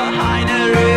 aynı rüyada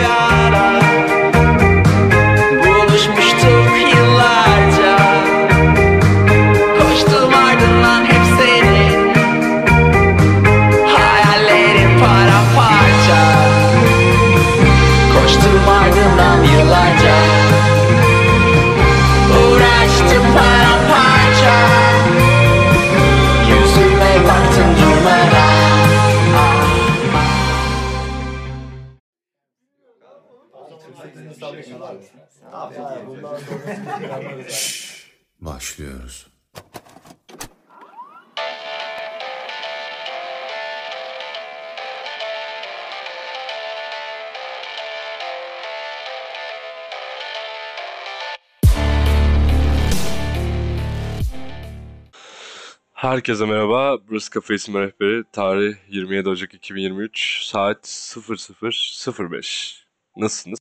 Herkese merhaba. Burası Kafa İsmi Rehberi. Tarih 27 Ocak 2023. Saat 00.05. Nasılsınız?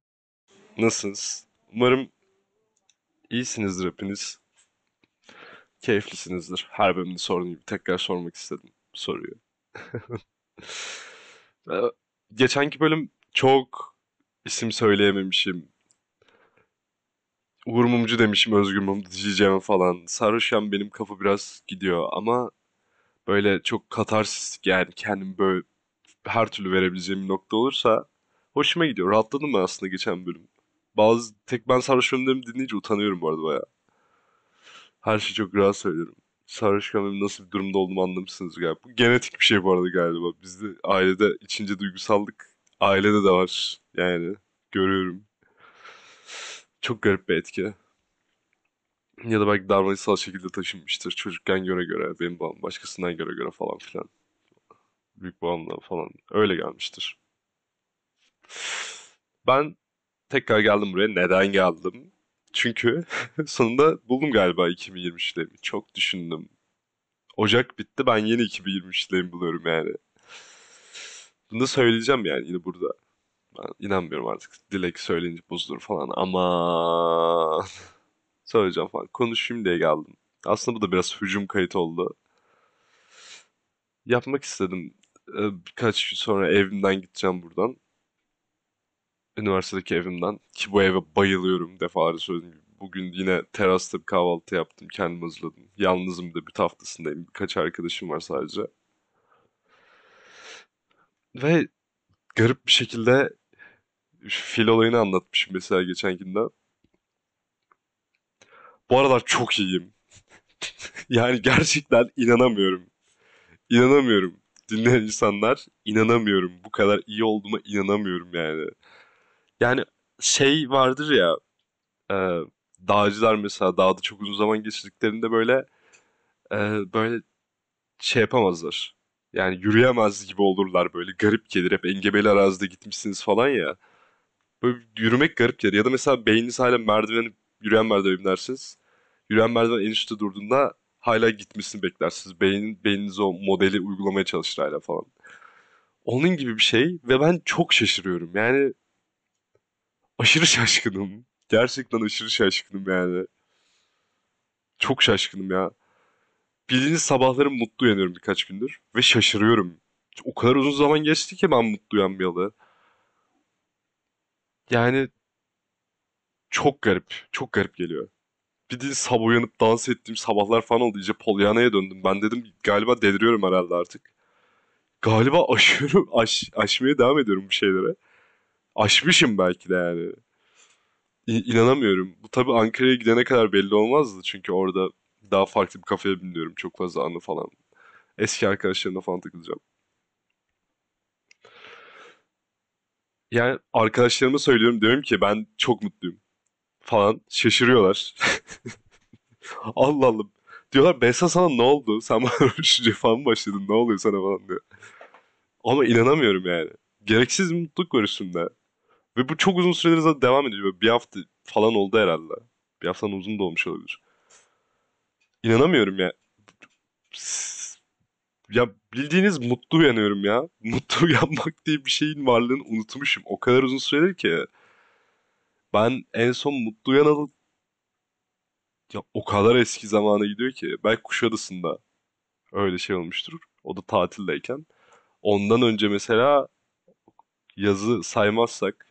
Nasılsınız? Umarım iyisinizdir hepiniz. Keyiflisinizdir. Her bölümde sorduğum gibi tekrar sormak istedim soruyu. Ee, Geçenki bölüm çok isim söyleyememişim. Uğur Mumcu demişim, Özgür Mumcu diyeceğim falan. Sarhoşken benim kafa biraz gidiyor ama böyle çok katarsistik yani kendim böyle her türlü verebileceğim bir nokta olursa hoşuma gidiyor. Rahatladım ben aslında geçen bölüm. Bazı tek ben sarhoş bölümlerimi dinleyince utanıyorum bu arada bayağı. Her şeyi çok rahat söylüyorum. Sarhoşken nasıl bir durumda olduğumu anlamışsınız galiba. Bu genetik bir şey bu arada galiba. Bizde ailede içince duygusallık ailede de var. Yani görüyorum. Çok garip bir etki. Ya da belki davranışsal şekilde taşınmıştır. Çocukken göre göre, benim babam başkasından göre göre falan filan. Büyük babamla falan. Öyle gelmiştir. Ben tekrar geldim buraya. Neden geldim? Çünkü sonunda buldum galiba 2023'lerimi. Çok düşündüm. Ocak bitti. Ben yeni 2023'lerimi buluyorum yani. Bunu da söyleyeceğim yani yine burada. Ben inanmıyorum artık. Dilek söyleyince bozulur falan ama söyleyeceğim falan. Konuşayım diye geldim. Aslında bu da biraz hücum kayıt oldu. Yapmak istedim. Ee, Birkaç gün sonra evimden gideceğim buradan. Üniversitedeki evimden. Ki bu eve bayılıyorum defalarca söylediğim. Bugün yine terasta bir kahvaltı yaptım. Kendim hazırladım. Yalnızım da bir haftasındayım. Birkaç arkadaşım var sadece. Ve garip bir şekilde fil olayını anlatmışım mesela geçenkinde. Bu aralar çok iyiyim. Yani gerçekten inanamıyorum. İnanamıyorum. Dinleyen insanlar inanamıyorum. Bu kadar iyi olduğuma inanamıyorum yani. Yani şey vardır ya e, dağcılar mesela dağda çok uzun zaman geçirdiklerinde böyle e, böyle şey yapamazlar. Yani yürüyemez gibi olurlar böyle garip gelir. Hep engebeli arazide gitmişsiniz falan ya. Böyle yürümek garip gelir. Ya da mesela beyniniz hala merdiveni, yürüyen merdiveni binersiniz. Yürüyen merdiven en üstte durduğunda hala gitmesini beklersiniz. Beynin, beyniniz o modeli uygulamaya çalışır hala falan. Onun gibi bir şey ve ben çok şaşırıyorum. Yani aşırı şaşkınım. Gerçekten aşırı şaşkınım yani. Çok şaşkınım ya. Bildiğiniz sabahları mutlu uyanıyorum birkaç gündür ve şaşırıyorum. O kadar uzun zaman geçti ki ben mutlu uyanmayalı. Yani çok garip. Çok garip geliyor. Bildiğin sabah uyanıp dans ettiğim sabahlar falan oldu. İyice Pollyanna'ya döndüm. Ben dedim galiba deliriyorum herhalde artık. Galiba aşıyorum. Aş, aşmaya devam ediyorum bir şeylere. Aşmışım belki de yani. İ- inanamıyorum. Bu tabii Ankara'ya gidene kadar belli olmazdı. Çünkü orada daha farklı bir kafeye biniyorum. Çok fazla anı falan. Eski arkadaşlarımla falan takılacağım. Yani arkadaşlarıma söylüyorum diyorum ki ben çok mutluyum falan. Şaşırıyorlar. Allah Allah. Diyorlar Besa sana ne oldu? Sen bana düşünce falan mı başladın? Ne oluyor sana falan diyor. Ama inanamıyorum yani. Gereksiz bir mutluluk var üstümde. Ve bu çok uzun süredir zaten devam ediyor. Böyle bir hafta falan oldu herhalde. Bir haftadan uzun da olmuş olabilir. İnanamıyorum ya. Ya bildiğiniz mutlu uyanıyorum ya. Mutlu uyanmak diye bir şeyin varlığını unutmuşum. O kadar uzun süredir ki. Ben en son mutlu uyanalı ya o kadar eski zamana gidiyor ki. Belki Kuşadası'nda öyle şey olmuştur. O da tatildeyken. Ondan önce mesela yazı saymazsak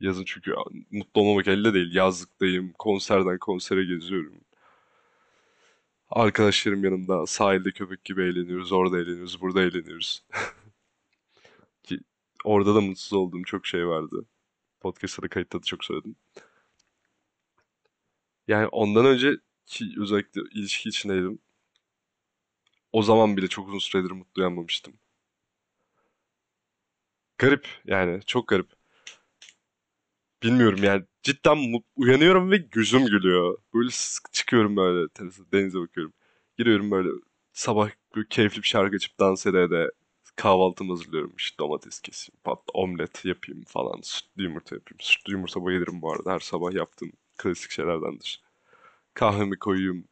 yazın çünkü mutlu olmamak elde değil. Yazlıktayım. Konserden konsere geziyorum. Arkadaşlarım yanımda sahilde köpek gibi eğleniyoruz. Orada eğleniyoruz. Burada eğleniyoruz. Ki orada da mutsuz olduğum çok şey vardı. Podcast'ta da kayıtta da çok söyledim. Yani ondan önce ki özellikle ilişki içindeydim. O zaman bile çok uzun süredir mutlu uyanmamıştım. Garip yani çok garip. Bilmiyorum yani cidden uyanıyorum ve gözüm gülüyor. Böyle çıkıyorum böyle terasa denize bakıyorum. Giriyorum böyle sabah böyle keyifli bir şarkı açıp dans ede de kahvaltımı hazırlıyorum. İşte domates keseyim, pat, omlet yapayım falan. Sütlü yumurta yapayım. Sütlü yumurta bayılırım bu arada. Her sabah yaptığım klasik şeylerdendir. Kahvemi koyayım.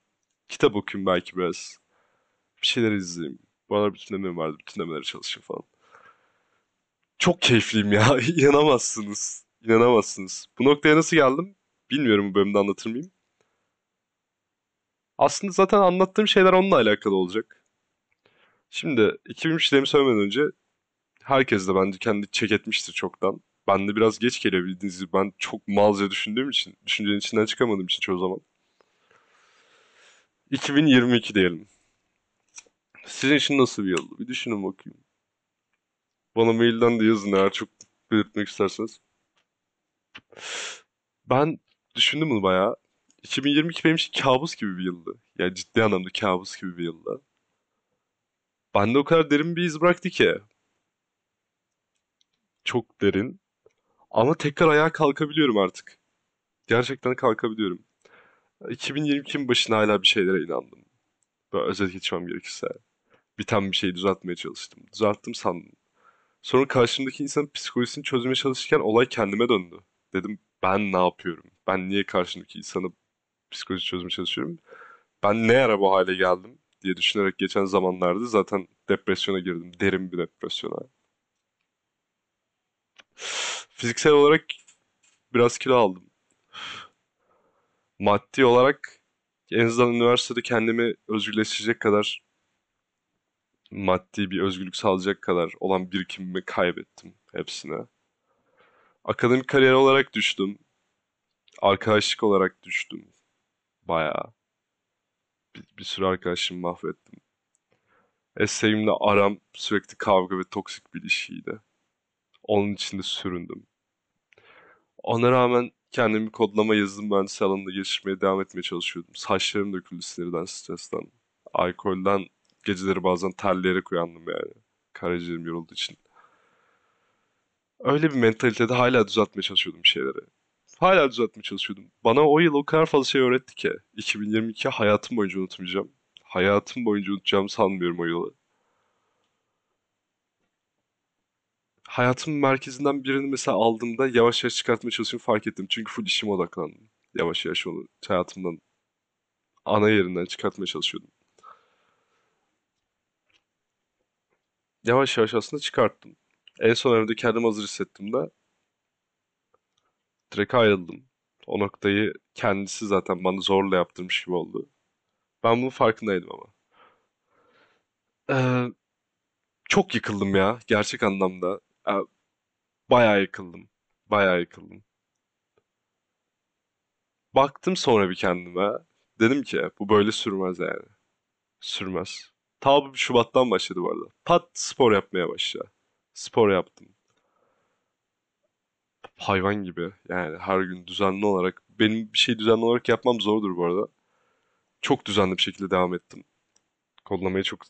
Kitap okuyayım belki biraz. Bir şeyler izleyeyim. Bu aralar bütünlemem vardı. Bütünlemelere çalışayım falan. Çok keyifliyim ya. İnanamazsınız. İnanamazsınız. Bu noktaya nasıl geldim? Bilmiyorum bu bölümde anlatır mıyım? Aslında zaten anlattığım şeyler onunla alakalı olacak. Şimdi 2003'lerimi söylemeden önce herkes de bence kendi çek etmiştir çoktan. Ben de biraz geç geliyor gibi. Ben çok malca düşündüğüm için, düşüncenin içinden çıkamadığım için çoğu zaman. 2022 diyelim. Sizin için nasıl bir yıldı? Bir düşünün bakayım. Bana mailden de yazın eğer çok belirtmek isterseniz. Ben düşündüm bunu bayağı. 2022 benim için kabus gibi bir yıldı. Yani ciddi anlamda kabus gibi bir yıldı. Bende o kadar derin bir iz bıraktı ki. Çok derin. Ama tekrar ayağa kalkabiliyorum artık. Gerçekten kalkabiliyorum. 2022'nin başına hala bir şeylere inandım. Böyle özet geçmem gerekirse. Biten bir şeyi düzeltmeye çalıştım. Düzelttim sandım. Sonra karşımdaki insanın psikolojisini çözmeye çalışırken olay kendime döndü. Dedim ben ne yapıyorum? Ben niye karşımdaki insanı psikoloji çözmeye çalışıyorum? Ben ne ara bu hale geldim diye düşünerek geçen zamanlarda zaten depresyona girdim. Derin bir depresyona. Fiziksel olarak biraz kilo aldım. Maddi olarak en azından üniversitede kendimi özgürleştirecek kadar maddi bir özgürlük sağlayacak kadar olan birikimimi kaybettim hepsine. Akademik kariyer olarak düştüm. Arkadaşlık olarak düştüm. Bayağı. Bir, bir sürü arkadaşımı mahvettim. Eseğimle aram sürekli kavga ve toksik bir ilişkiydi. Onun içinde süründüm. Ona rağmen kendimi kodlama yazılım mühendisi alanında geliştirmeye devam etmeye çalışıyordum. Saçlarım döküldü sinirden, stresten. Alkolden geceleri bazen terleyerek uyandım yani. Karaciğerim yorulduğu için. Öyle bir mentalitede hala düzeltmeye çalışıyordum bir şeyleri. Hala düzeltmeye çalışıyordum. Bana o yıl o kadar fazla şey öğretti ki. 2022 hayatım boyunca unutmayacağım. Hayatım boyunca unutacağımı sanmıyorum o yılı. Hayatımın merkezinden birini mesela aldığımda yavaş yavaş çıkartmaya çalışıyorum fark ettim. Çünkü full işime odaklandım. Yavaş yavaş onu hayatımdan ana yerinden çıkartmaya çalışıyordum. Yavaş yavaş aslında çıkarttım. En son evde kendimi hazır hissettiğimde direkt ayrıldım. O noktayı kendisi zaten bana zorla yaptırmış gibi oldu. Ben bunun farkındaydım ama. Ee, çok yıkıldım ya gerçek anlamda. Ee, bayağı yıkıldım. Bayağı yıkıldım. Baktım sonra bir kendime. Dedim ki bu böyle sürmez yani. Sürmez. Ta Şubat'tan başladı bu arada. Pat spor yapmaya başla. Spor yaptım. Hayvan gibi yani her gün düzenli olarak. Benim bir şey düzenli olarak yapmam zordur bu arada. Çok düzenli bir şekilde devam ettim. Kodlamaya çok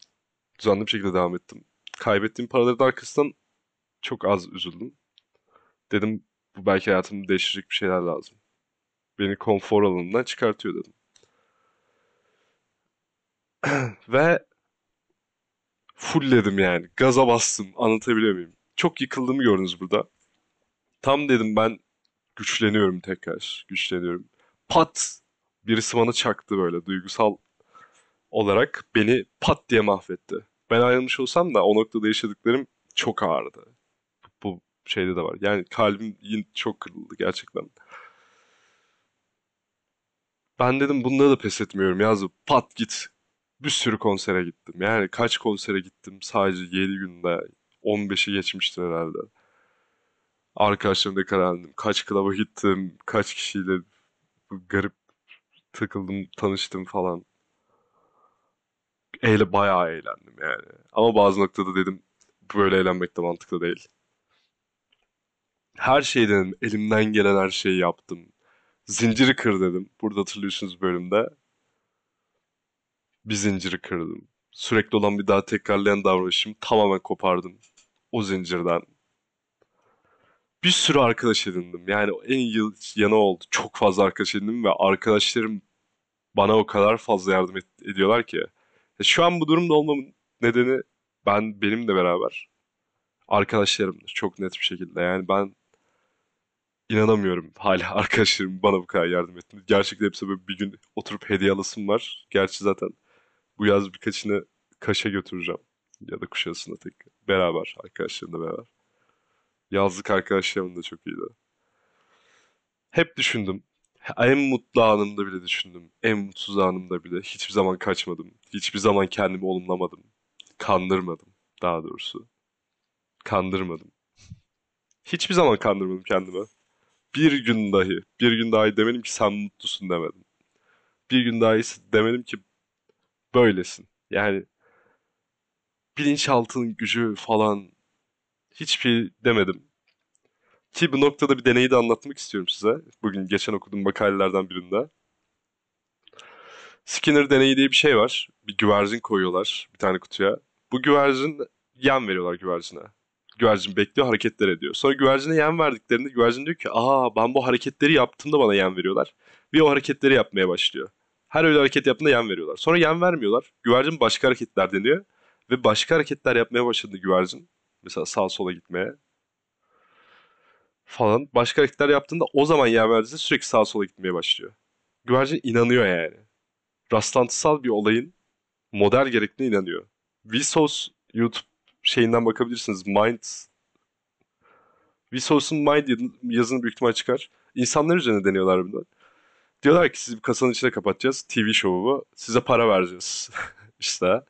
düzenli bir şekilde devam ettim. Kaybettiğim paraları da arkasından çok az üzüldüm. Dedim bu belki hayatımda değiştirecek bir şeyler lazım. Beni konfor alanından çıkartıyor dedim. Ve fullledim yani. Gaza bastım. Anlatabiliyor muyum? Çok yıkıldığımı gördünüz burada. Tam dedim ben güçleniyorum tekrar. Güçleniyorum. Pat! Birisi bana çaktı böyle duygusal olarak. Beni pat diye mahvetti. Ben ayrılmış olsam da o noktada yaşadıklarım çok ağırdı. Bu şeyde de var. Yani kalbim yine çok kırıldı gerçekten. Ben dedim bunda da pes etmiyorum yazıp pat git. Bir sürü konsere gittim. Yani kaç konsere gittim sadece 7 günde 15'i geçmiştir herhalde. Arkadaşlarımla karandım. Kaç klaba gittim. Kaç kişiyle garip takıldım, tanıştım falan. Eyle bayağı eğlendim yani. Ama bazı noktada dedim böyle eğlenmek de mantıklı değil. Her şeyi denedim. Elimden gelen her şeyi yaptım. Zinciri kır dedim. Burada hatırlıyorsunuz bölümde. Bir zinciri kırdım. Sürekli olan bir daha tekrarlayan davranışımı tamamen kopardım. O zincirden. Bir sürü arkadaş edindim. Yani en iyi yanı oldu. Çok fazla arkadaş edindim ve arkadaşlarım bana o kadar fazla yardım et- ediyorlar ki. E, Şu an bu durumda olmamın nedeni ben benimle beraber arkadaşlarımdır. Çok net bir şekilde. Yani ben inanamıyorum hala arkadaşlarım bana bu kadar yardım etti. Gerçekten hepsi böyle bir gün oturup hediye alasım var. Gerçi zaten bu yaz birkaçını Kaş'a götüreceğim. Ya da Kuşadası'na tek beraber arkadaşlarımla beraber. Yazlık arkadaşlarım da çok iyiydi. Hep düşündüm. En mutlu anımda bile düşündüm. En mutsuz anımda bile. Hiçbir zaman kaçmadım. Hiçbir zaman kendimi olumlamadım. Kandırmadım daha doğrusu. Kandırmadım. Hiçbir zaman kandırmadım kendimi. Bir gün dahi, bir gün dahi demedim ki sen mutlusun demedim. Bir gün dahi demedim ki böylesin. Yani bilinçaltının gücü falan hiçbir demedim. Ki bu noktada bir deneyi de anlatmak istiyorum size. Bugün geçen okuduğum makalelerden birinde. Skinner deneyi diye bir şey var. Bir güvercin koyuyorlar bir tane kutuya. Bu güvercin yem veriyorlar güvercine. Güvercin bekliyor, hareketler ediyor. Sonra güvercine yem verdiklerinde güvercin diyor ki aa ben bu hareketleri yaptığımda bana yem veriyorlar. Ve o hareketleri yapmaya başlıyor. Her öyle hareket yaptığında yem veriyorlar. Sonra yem vermiyorlar. Güvercin başka hareketler deniyor. Ve başka hareketler yapmaya başladı güvercin. Mesela sağa sola gitmeye falan. Başka hareketler yaptığında o zaman yem verdiğinde sürekli sağa sola gitmeye başlıyor. Güvercin inanıyor yani. Rastlantısal bir olayın model gerektiğine inanıyor. Vsauce YouTube şeyinden bakabilirsiniz. Mind Vsauce'un Mind yazını büyük ihtimal çıkar. İnsanlar üzerine deniyorlar bunu. Diyorlar ki sizi bir kasanın içine kapatacağız. TV şovu. Size para vereceğiz. işte.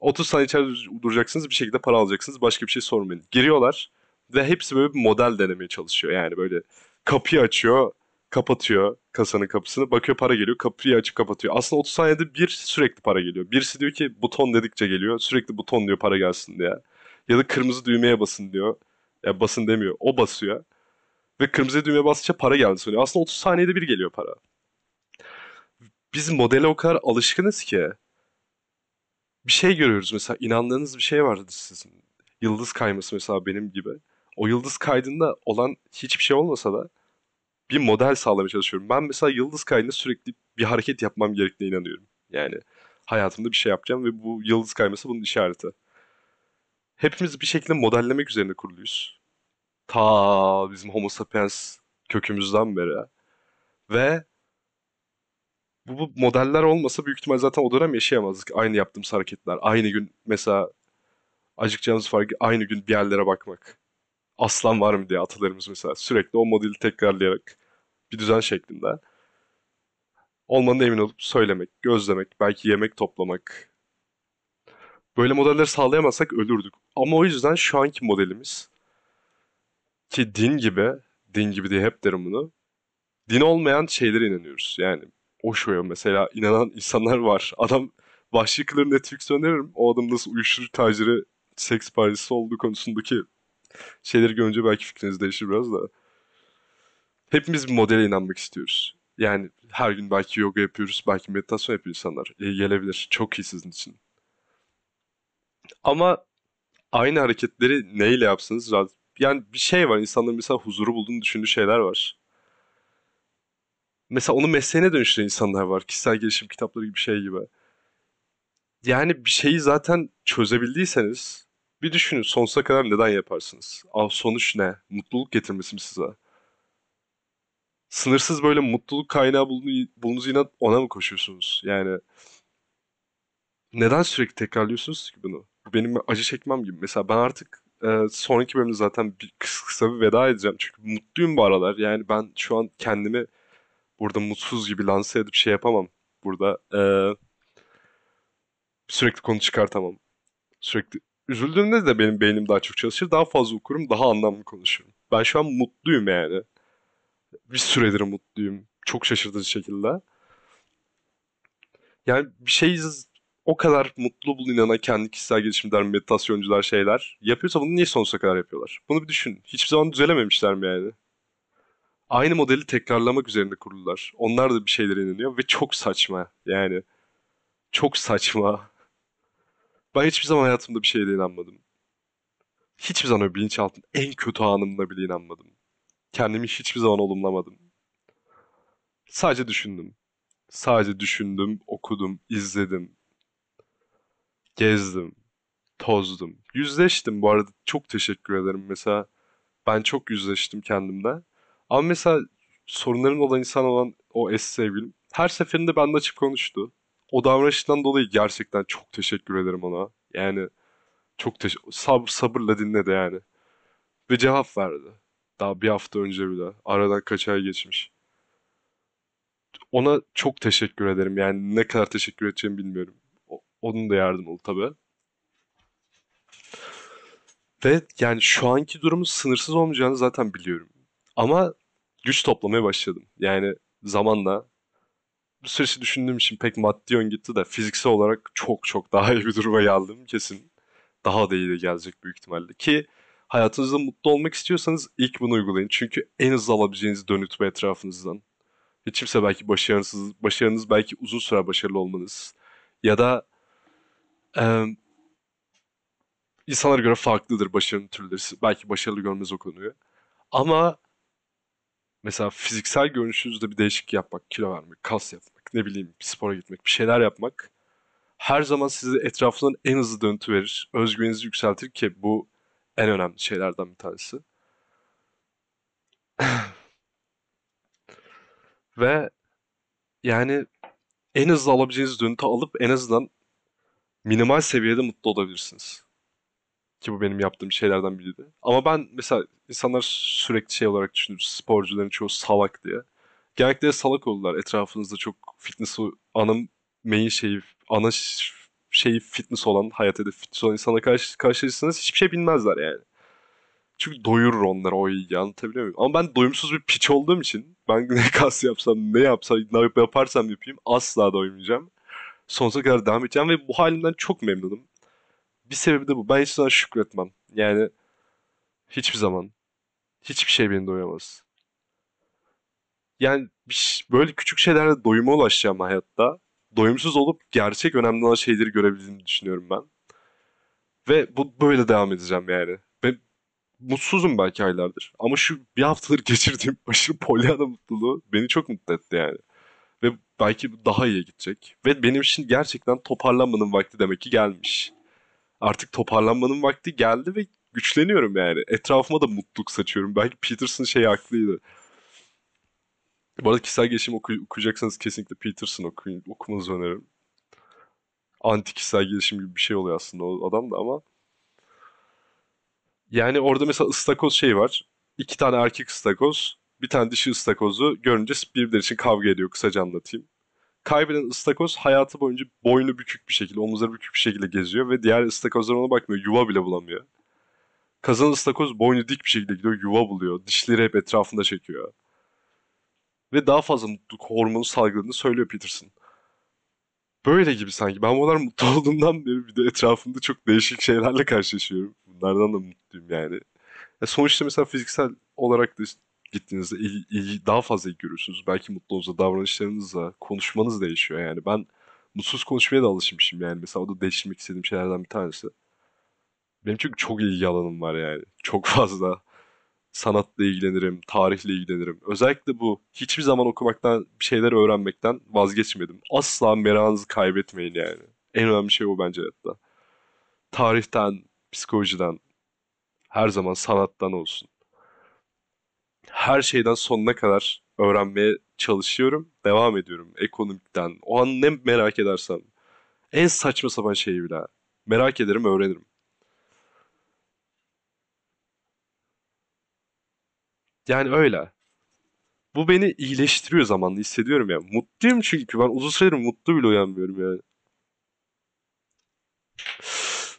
30 saniye içeride duracaksınız. Bir şekilde para alacaksınız. Başka bir şey sormayın. Giriyorlar. Ve hepsi böyle bir model denemeye çalışıyor. Yani böyle kapıyı açıyor, kapatıyor kasanın kapısını. Bakıyor para geliyor, kapıyı açıp kapatıyor. Aslında 30 saniyede bir sürekli para geliyor. Birisi diyor ki buton dedikçe geliyor. Sürekli buton diyor para gelsin diye. Ya da kırmızı düğmeye basın diyor. Ya basın demiyor. O basıyor. Ve kırmızı düğmeye basınca para geldi söylüyor. Aslında 30 saniyede bir geliyor para. Biz modele o kadar alışkınız ki bir şey görüyoruz mesela inandığınız bir şey vardı sizin. Yıldız kayması mesela benim gibi. O yıldız kaydında olan hiçbir şey olmasa da bir model sağlamaya çalışıyorum. Ben mesela yıldız kaydında sürekli bir hareket yapmam gerektiğine inanıyorum. Yani hayatımda bir şey yapacağım ve bu yıldız kayması bunun işareti. Hepimiz bir şekilde modellemek üzerine kuruluyuz. Ta bizim Homo sapiens kökümüzden beri. Ve bu, bu modeller olmasa büyük ihtimal zaten o dönem yaşayamazdık. Aynı yaptığımız hareketler. Aynı gün mesela acıkacağımız farkı aynı gün bir yerlere bakmak. Aslan var mı diye atalarımız mesela sürekli o modeli tekrarlayarak bir düzen şeklinde. Olmanın emin olup söylemek, gözlemek, belki yemek toplamak. Böyle modelleri sağlayamazsak ölürdük. Ama o yüzden şu anki modelimiz ki din gibi, din gibi diye hep derim bunu. Din olmayan şeylere inanıyoruz. Yani o şoya mesela inanan insanlar var. Adam Vahşi Kılır'ı Netflix öneririm. O adam nasıl uyuşturucu taciri, seks partisi olduğu konusundaki şeyleri görünce belki fikriniz değişir biraz da. Hepimiz bir modele inanmak istiyoruz. Yani her gün belki yoga yapıyoruz, belki meditasyon yapıyor insanlar. İyi gelebilir. Çok iyi sizin için. Ama aynı hareketleri neyle yapsanız. Yani bir şey var. insanların mesela huzuru bulduğunu düşündüğü şeyler var. Mesela onu mesleğine dönüştüren insanlar var. Kişisel gelişim kitapları gibi şey gibi. Yani bir şeyi zaten çözebildiyseniz bir düşünün sonsuza kadar neden yaparsınız? Aa, sonuç ne? Mutluluk getirmesi mi size? Sınırsız böyle mutluluk kaynağı bulunu- bulunuz yine ona mı koşuyorsunuz? Yani neden sürekli tekrarlıyorsunuz ki bunu? Bu benim acı çekmem gibi. Mesela ben artık e, sonraki bölümde zaten bir kısa, kısa bir veda edeceğim. Çünkü mutluyum bu aralar. Yani ben şu an kendimi burada mutsuz gibi lanse edip şey yapamam. Burada e, sürekli konu çıkartamam. Sürekli üzüldüğümde de benim beynim daha çok çalışır. Daha fazla okurum, daha anlamlı konuşurum. Ben şu an mutluyum yani. Bir süredir mutluyum. Çok şaşırtıcı şekilde. Yani bir şey o kadar mutlu bulunan kendi kişisel gelişimler, meditasyoncular şeyler yapıyorsa bunu niye sonsuza kadar yapıyorlar? Bunu bir düşün. Hiçbir zaman düzelememişler mi yani? Aynı modeli tekrarlamak üzerinde kurulular. Onlar da bir şeylere inanıyor ve çok saçma yani. Çok saçma. Ben hiçbir zaman hayatımda bir şeyde inanmadım. Hiçbir zaman bilinçaltım en kötü anımda bile inanmadım. Kendimi hiçbir zaman olumlamadım. Sadece düşündüm. Sadece düşündüm, okudum, izledim. Gezdim, tozdum. Yüzleştim bu arada. Çok teşekkür ederim. Mesela ben çok yüzleştim kendimde. Ama mesela sorunların olan insan olan o eski sevgilim her seferinde benden açık konuştu. O davranışından dolayı gerçekten çok teşekkür ederim ona. Yani çok teş sab sabırla dinledi yani. Ve cevap verdi. Daha bir hafta önce bile. Aradan kaç ay geçmiş. Ona çok teşekkür ederim. Yani ne kadar teşekkür edeceğimi bilmiyorum. Onun da yardım oldu tabii. Ve yani şu anki durumun sınırsız olmayacağını zaten biliyorum. Ama güç toplamaya başladım. Yani zamanla bu süreci düşündüğüm için pek maddi yön gitti de fiziksel olarak çok çok daha iyi bir duruma geldim kesin. Daha da iyi de gelecek büyük ihtimalle. Ki hayatınızda mutlu olmak istiyorsanız ilk bunu uygulayın. Çünkü en hızlı alabileceğiniz dönütme etrafınızdan. Hiç kimse belki başarısız, başarınız belki uzun süre başarılı olmanız. Ya da e, insanlara göre farklıdır başarının türleri. Belki başarılı görmez o konuyu. Ama mesela fiziksel görünüşünüzde bir değişiklik yapmak, kilo vermek, kas yapmak, ne bileyim spora gitmek, bir şeyler yapmak her zaman size etrafından en hızlı döntü verir. Özgüveninizi yükseltir ki bu en önemli şeylerden bir tanesi. Ve yani en hızlı alabileceğiniz döntü alıp en azından minimal seviyede mutlu olabilirsiniz. Ki bu benim yaptığım şeylerden biriydi. Ama ben mesela insanlar sürekli şey olarak düşünür. Sporcuların çoğu salak diye. Genellikle salak oldular. Etrafınızda çok fitness ana main şeyi, ana şeyi fitness olan, hayat hedef fitness olan insana karşı, karşılaşırsanız hiçbir şey bilmezler yani. Çünkü doyurur onları o ilgi anlatabiliyor muyum? Ama ben doyumsuz bir piç olduğum için ben ne kas yapsam, ne yapsam, ne yaparsam yapayım asla doymayacağım. Sonsuza kadar devam edeceğim ve bu halimden çok memnunum. Bir sebebi de bu. Ben hiç zaman şükretmem. Yani hiçbir zaman. Hiçbir şey beni doyamaz. Yani böyle küçük şeylerle doyuma ulaşacağım hayatta. Doyumsuz olup gerçek önemli olan şeyleri görebildiğimi düşünüyorum ben. Ve bu böyle devam edeceğim yani. Ben mutsuzum belki aylardır. Ama şu bir haftadır geçirdiğim aşırı polyana mutluluğu beni çok mutlu etti yani. Ve belki daha iyi gidecek. Ve benim için gerçekten toparlanmanın vakti demek ki gelmiş artık toparlanmanın vakti geldi ve güçleniyorum yani. Etrafıma da mutluluk saçıyorum. Belki Peterson şey haklıydı. Bu arada kişisel gelişim oku okuyacaksanız kesinlikle Peterson okuyun, okumanızı öneririm. Anti kişisel gelişim gibi bir şey oluyor aslında o adam da ama yani orada mesela ıstakoz şey var. İki tane erkek ıstakoz, bir tane dişi ıstakozu görünce birbirleri için kavga ediyor. Kısaca anlatayım kaybeden ıstakoz hayatı boyunca boynu bükük bir şekilde, omuzları bükük bir şekilde geziyor ve diğer ıstakozlar ona bakmıyor. Yuva bile bulamıyor. Kazanan ıstakoz boynu dik bir şekilde gidiyor, yuva buluyor. Dişleri hep etrafında çekiyor. Ve daha fazla mutluluk hormonu salgıladığını söylüyor Peterson. Böyle gibi sanki. Ben bu kadar mutlu olduğumdan beri bir de etrafımda çok değişik şeylerle karşılaşıyorum. Bunlardan da mutluyum yani. Ya sonuçta mesela fiziksel olarak da gittiğinizde ilgi, ilgi, daha fazla ilgi görürsünüz. Belki mutluluğunuzda, davranışlarınızla, konuşmanız değişiyor yani. Ben mutsuz konuşmaya da alışmışım yani. Mesela o da değiştirmek istediğim şeylerden bir tanesi. Benim çünkü çok ilgi alanım var yani. Çok fazla. Sanatla ilgilenirim, tarihle ilgilenirim. Özellikle bu. Hiçbir zaman okumaktan, bir şeyler öğrenmekten vazgeçmedim. Asla merakınızı kaybetmeyin yani. En önemli şey o bence hayatta. Tarihten, psikolojiden, her zaman sanattan olsun her şeyden sonuna kadar öğrenmeye çalışıyorum. Devam ediyorum. Ekonomikten. O an ne merak edersem. En saçma sapan şeyi bile. Merak ederim, öğrenirim. Yani öyle. Bu beni iyileştiriyor zamanla hissediyorum ya. Mutluyum çünkü ben uzun süredir mutlu bile uyanmıyorum yani.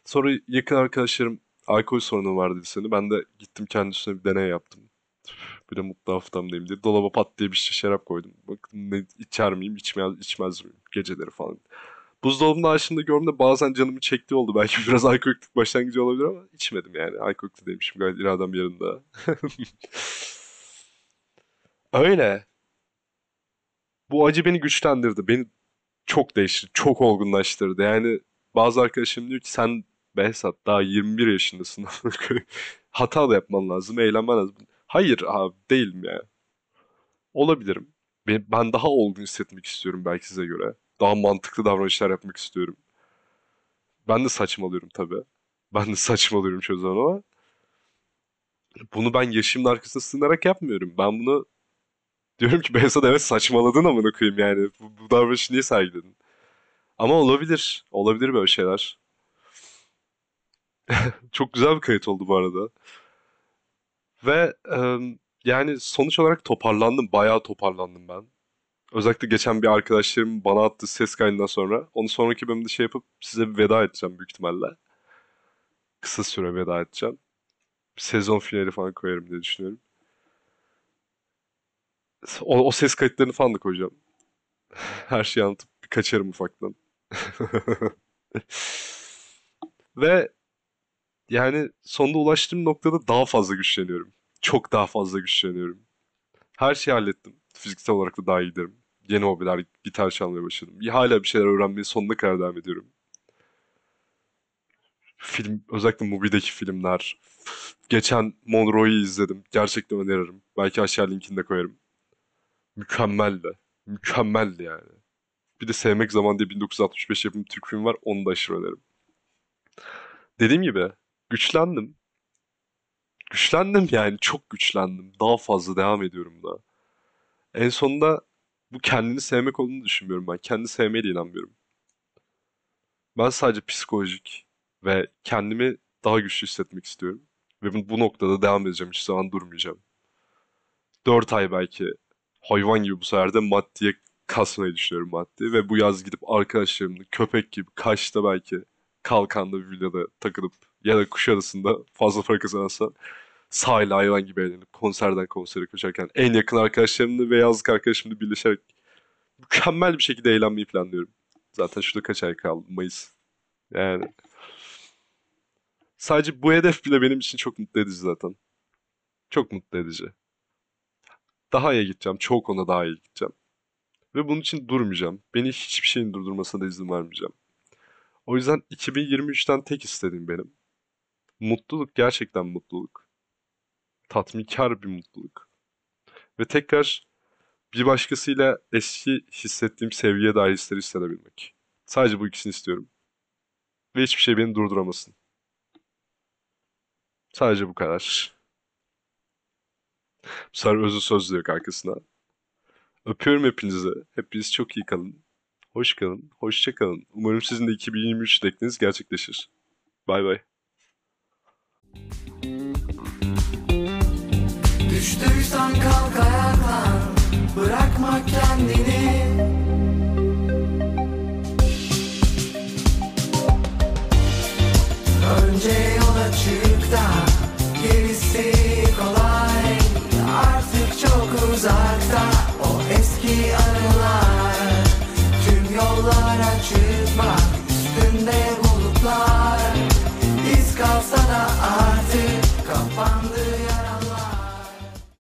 Sonra yakın arkadaşlarım alkol sorunu var dedi seni. Ben de gittim kendisine bir deney yaptım. Bir de mutlu haftamdayım diye. Dolaba pat diye bir şişe şarap koydum. Bakın ne içer miyim, içmez, içmez miyim geceleri falan. Buzdolabında açtığımda gördüm de bazen canımı çekti oldu. Belki biraz alkolik başlangıcı olabilir ama içmedim yani. Alkolik demişim gayet iradem yerinde. Öyle. Bu acı beni güçlendirdi. Beni çok değiştirdi. Çok olgunlaştırdı. Yani bazı arkadaşım diyor ki sen Behzat daha 21 yaşındasın. Hata da yapman lazım. Eğlenmen lazım. Hayır abi değilim ya. Olabilirim. Ben, ben daha olgun hissetmek istiyorum belki size göre. Daha mantıklı davranışlar yapmak istiyorum. Ben de saçmalıyorum tabii. Ben de saçmalıyorum çoğu zaman ama bunu ben yaşımın arkasına sığınarak yapmıyorum. Ben bunu diyorum ki Behzat evet saçmaladın amına koyayım yani. Bu, bu davranışı niye sergiledin? Ama olabilir. Olabilir böyle şeyler. Çok güzel bir kayıt oldu bu arada. Ve e, yani sonuç olarak toparlandım. Bayağı toparlandım ben. Özellikle geçen bir arkadaşlarım bana attığı ses kaydından sonra. Onu sonraki bölümde şey yapıp size bir veda edeceğim büyük ihtimalle. Kısa süre veda edeceğim. Sezon finali falan koyarım diye düşünüyorum. O, o ses kayıtlarını falan da koyacağım. Her şeyi anlatıp kaçarım ufaktan. Ve yani sonunda ulaştığım noktada daha fazla güçleniyorum. Çok daha fazla güçleniyorum. Her şeyi hallettim. Fiziksel olarak da daha iyi. Yeni hobiler, gitar çalmaya başladım. Hala bir şeyler öğrenmeye sonuna kadar devam ediyorum. Film, özellikle Mubi'deki filmler. Geçen Monroe'yu izledim. Gerçekten öneririm. Belki aşağı linkini de koyarım. Mükemmeldi. Mükemmeldi yani. Bir de Sevmek Zaman diye 1965 yapımı Türk film var. Onu da aşırı öneririm. Dediğim gibi güçlendim. Güçlendim yani çok güçlendim. Daha fazla devam ediyorum da. En sonunda bu kendini sevmek olduğunu düşünmüyorum ben. Kendi sevmeye de inanmıyorum. Ben sadece psikolojik ve kendimi daha güçlü hissetmek istiyorum. Ve bu, bu noktada devam edeceğim. Hiç zaman durmayacağım. 4 ay belki hayvan gibi bu sefer de maddeye kasmayı düşünüyorum maddi. Ve bu yaz gidip arkadaşlarımla köpek gibi Kaş'ta belki Kalkan'da bir villada takılıp ya da Kuşadası'nda fazla para kazanırsa sahilde hayvan gibi eğlenip konserden konsere koşarken en yakın arkadaşlarımla ve yazlık arkadaşımla birleşerek mükemmel bir şekilde eğlenmeyi planlıyorum. Zaten şurada kaç ay kaldı? Mayıs. Yani sadece bu hedef bile benim için çok mutlu edici zaten. Çok mutlu edici. Daha iyi gideceğim. Çok konuda daha iyi gideceğim. Ve bunun için durmayacağım. Beni hiçbir şeyin durdurmasına da izin vermeyeceğim. O yüzden 2023'ten tek istediğim benim. Mutluluk gerçekten mutluluk. Tatminkar bir mutluluk. Ve tekrar bir başkasıyla eski hissettiğim sevgiye dair hisleri hissedebilmek. Sadece bu ikisini istiyorum. Ve hiçbir şey beni durduramasın. Sadece bu kadar. Bu sefer özü söz yok arkasına. Öpüyorum hepinizi. Hepiniz çok iyi kalın. Hoş kalın. Hoşça kalın. Umarım sizin de 2023 dilekleriniz gerçekleşir. Bay bay. Düştüysen kalk ayaklan. Bırakma kendini. Önce yola çık da Gerisi kolay. Artık çok uzakta O eski anılar. Tüm yollara çıkmak Üstünde bulutlar. İz kalsa